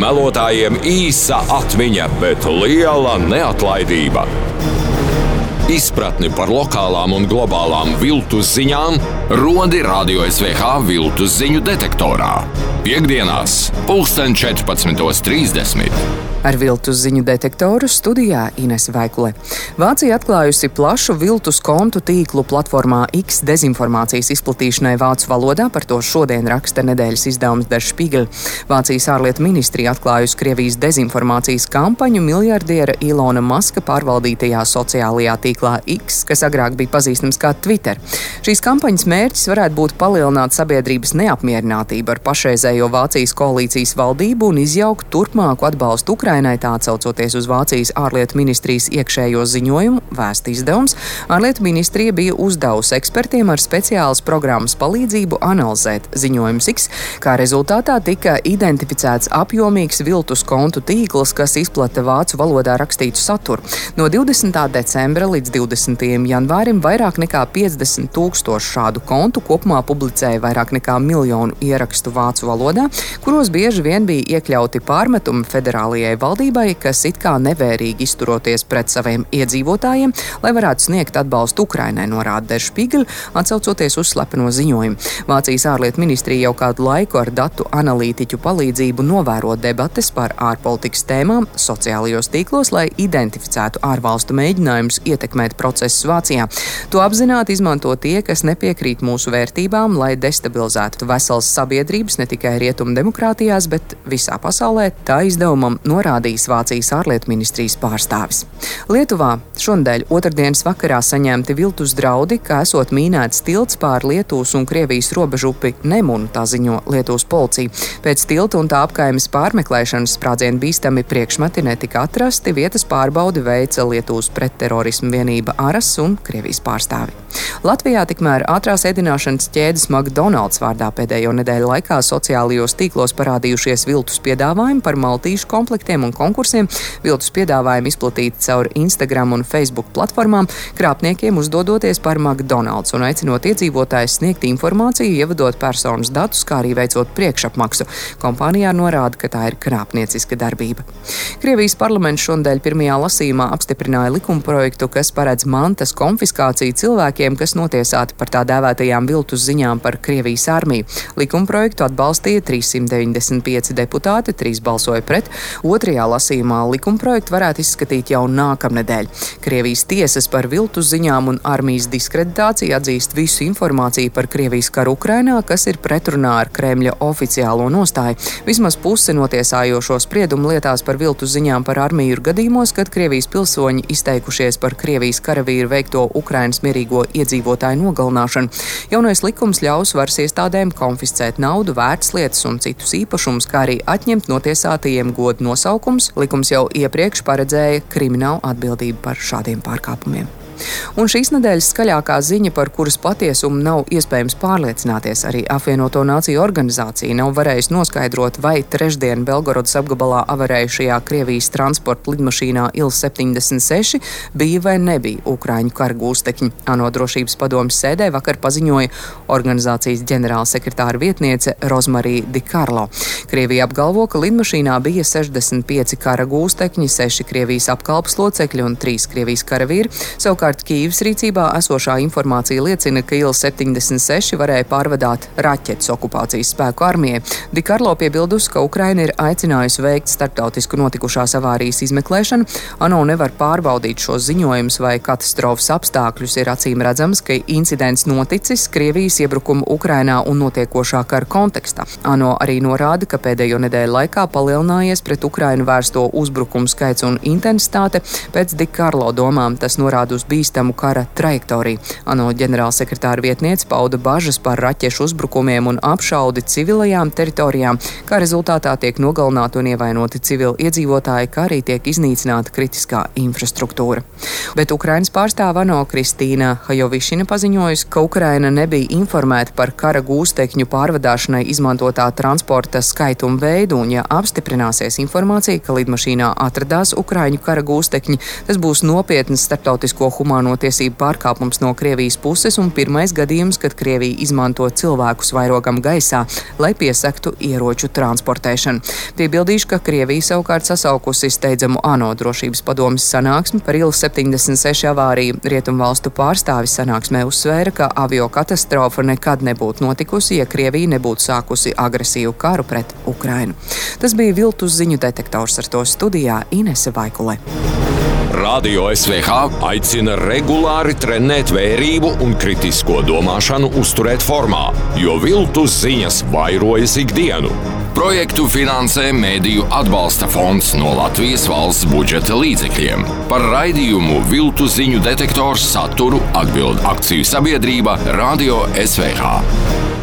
Melotājiem īsa atmiņa, bet liela neatlaidība. Izpratni par lokālām un globālām viltus ziņām rodi Radio SVH viltus ziņu detektorā. Piektdienās, 14.30. Ar viltus ziņu detektoru studijā Ines Vaikule. Vācija atklājusi plašu viltus kontu tīklu platformā X dezinformācijas izplatīšanai vācu valodā, par to šodien raksta nedēļas izdevums Der Spiegel. Vācijas ārlietu ministrija atklājusi Krievijas dezinformācijas kampaņu miljardiera Ilona Maska pārvaldītajā sociālajā tīklā X, kas agrāk bija pazīstams kā Twitter. Šīs kampaņas mērķis varētu būt palielināt sabiedrības neapmierinātību ar pašreizējo Vācijas koalīcijas valdību un izjaukt turpmāku atbalstu Ukrainai. Ukrainai, tā atsaucoties uz Vācijas ārlietu ministrijas iekšējo ziņojumu, vēst izdevums, ārlietu ministrija bija uzdevusi ekspertiem ar speciālas programmas palīdzību analizēt ziņojumus X, kā rezultātā tika identificēts apjomīgs viltus kontu tīkls, kas izplata vācu valodā rakstītu saturu. No 20. decembra līdz 20. janvārim vairāk nekā 50 tūkstoši šādu kontu kopumā publicēja vairāk nekā miljonu ierakstu vācu valodā, kuros bieži vien bija iekļauti pārmetumi federālajai valdībai, kas it kā nevērīgi izturoties pret saviem iedzīvotājiem, lai varētu sniegt atbalstu Ukrainai, norāda Dešpīgļa, atsaucoties uz slepeno ziņojumu. Vācijas ārlietu ministrija jau kādu laiku ar datu analītiķu palīdzību novēro debates par ārpolitikas tēmām sociālajos tīklos, lai identificētu ārvalstu mēģinājumus ietekmēt procesus Vācijā. To apzināti izmanto tie, kas nepiekrīt mūsu vērtībām, lai destabilizētu veselas sabiedrības ne tikai rietumu demokrātijās, bet visā pasaulē. Tā izdevumam norāda norādījis Vācijas ārlietu ministrijas pārstāvis. Lietuvā šonadēļ otrdienas vakarā saņemti viltus draudi, ka esot mīnēts tilts pār Lietuvas un Krievijas robežu upi Nemunu, tā ziņo Lietuvas policija. Pēc tilta un tā apkaimes pārmeklēšanas sprādzienu bīstami priekšmeti netika atrasti, vietas pārbaudi veica Lietuvas pretterorismu vienība Aras un Krievijas pārstāvi. Latvijā tikmēr ātrās ēdināšanas ķēdes McDonald's vārdā pēdējo nedēļu laikā sociālajos tīklos parādījušies viltus piedāvājumi par maltīšu komplektiem projektiem un konkursiem. Viltus piedāvājumi izplatīti caur Instagram un Facebook platformām, krāpniekiem uzdodoties par McDonald's un aicinot iedzīvotājus sniegt informāciju, ievadot personas datus, kā arī veicot priekšapmaksu. Kompānijā norāda, ka tā ir krāpnieciska darbība. Krievijas parlaments šodien pirmajā lasījumā apstiprināja likumprojektu, kas paredz mantas konfiskāciju cilvēkiem, kas notiesāti par tā dēvētajām viltus ziņām par Krievijas armiju. Likumprojektu atbalstīja 395 deputāti, 3 balsoja pret, otrajā otrajā lasījumā likumprojektu varētu izskatīt jau nākamnedēļ. Krievijas tiesas par viltus ziņām un armijas diskreditāciju atzīst visu informāciju par Krievijas karu Ukrainā, kas ir pretrunā ar Kremļa oficiālo nostāju. Vismaz puse notiesājošo spriedumu lietās par viltus ziņām par armiju ir gadījumos, kad Krievijas pilsoņi izteikušies par Krievijas karavīru veikto Ukrainas mierīgo iedzīvotāju nogalināšanu. Jaunais likums ļaus varas iestādēm konfiscēt naudu, vērtslietas un citus īpašumus, kā arī atņemt notiesātajiem godu nosaukumu pārkāpums, likums jau iepriekš paredzēja kriminālu atbildību par šādiem pārkāpumiem. Un šīs nedēļas skaļākā ziņa, par kuras patiesumu nav iespējams pārliecināties, arī apvienoto nāciju organizācija nav varējusi noskaidrot, vai trešdien Belgorodas apgabalā avarējušajā Krievijas transporta lidmašīnā Il-76 bija vai nebija Ukrāņu kara gūstekņi. ANO drošības padomas sēdē vakar paziņoja organizācijas ģenerālsekretāra vietniece Rozmarija Dikarlo. Krievija apgalvo, ka lidmašīnā bija 65 kara gūstekņi, 6 Krievijas apkalpes locekļi un 3 Krievijas karavīri. Savukārt Savukārt Kīivas rīcībā esošā informācija liecina, ka Il-76 varēja pārvadāt raķetes okupācijas spēku armijai. Dikarlo piebildusi, ka Ukraina ir aicinājusi veikt starptautisku notikušās avārijas izmeklēšanu. ANO nevar pārbaudīt šos ziņojumus vai katastrofas apstākļus. Ir acīm redzams, ka incidents noticis Krievijas iebrukuma Ukrainā un notiekošā kara kontekstā. ANO arī norāda, ka pēdējo nedēļu laikā palielinājies pret Ukrainu vērsto uzbrukumu skaits un intensitāte. Pēc Dikarlo domām tas norāda uz bīstamu bīstamu kara trajektoriju. ANO ģenerālsekretāra vietniece pauda bažas par raķešu uzbrukumiem un apšaudi civilajām teritorijām, kā rezultātā tiek nogalināti un ievainoti civili iedzīvotāji, kā arī tiek iznīcināta kritiskā infrastruktūra. Bet Ukrainas pārstāva ANO Kristīna Hajovišina paziņojusi, ka Ukraina nebija informēta par kara gūstekņu pārvadāšanai izmantotā transporta skaitu un veidu, un ja apstiprināsies informācija, ka lidmašīnā atradās Ukraiņu kara gūstekņi, tas būs nopietnas starptautisko humāno tiesību pārkāpums no Krievijas puses un pirmais gadījums, kad Krievija izmanto cilvēkus vairogam gaisā, lai piesektu ieroču transportēšanu. Piebildīšu, ka Krievija savukārt sasaukusi steidzamu ANO drošības padomas sanāksmi par ilu 76 avāriju. Rietumvalstu pārstāvis sanāksmē uzsvēra, ka avio katastrofa nekad nebūtu notikusi, ja Krievija nebūtu sākusi agresīvu karu pret Ukrainu. Tas bija viltus ziņu detektors ar to studijā Inese Vaikule. Radio SVH aicina regulāri trenēt vērību un kritisko domāšanu, uzturēt formā, jo viltus ziņas vairojas ikdienu. Projektu finansē Mēdīju atbalsta fonds no Latvijas valsts budžeta līdzekļiem. Par raidījumu Viltu ziņu detektors saturu atbild akciju sabiedrība Radio SVH.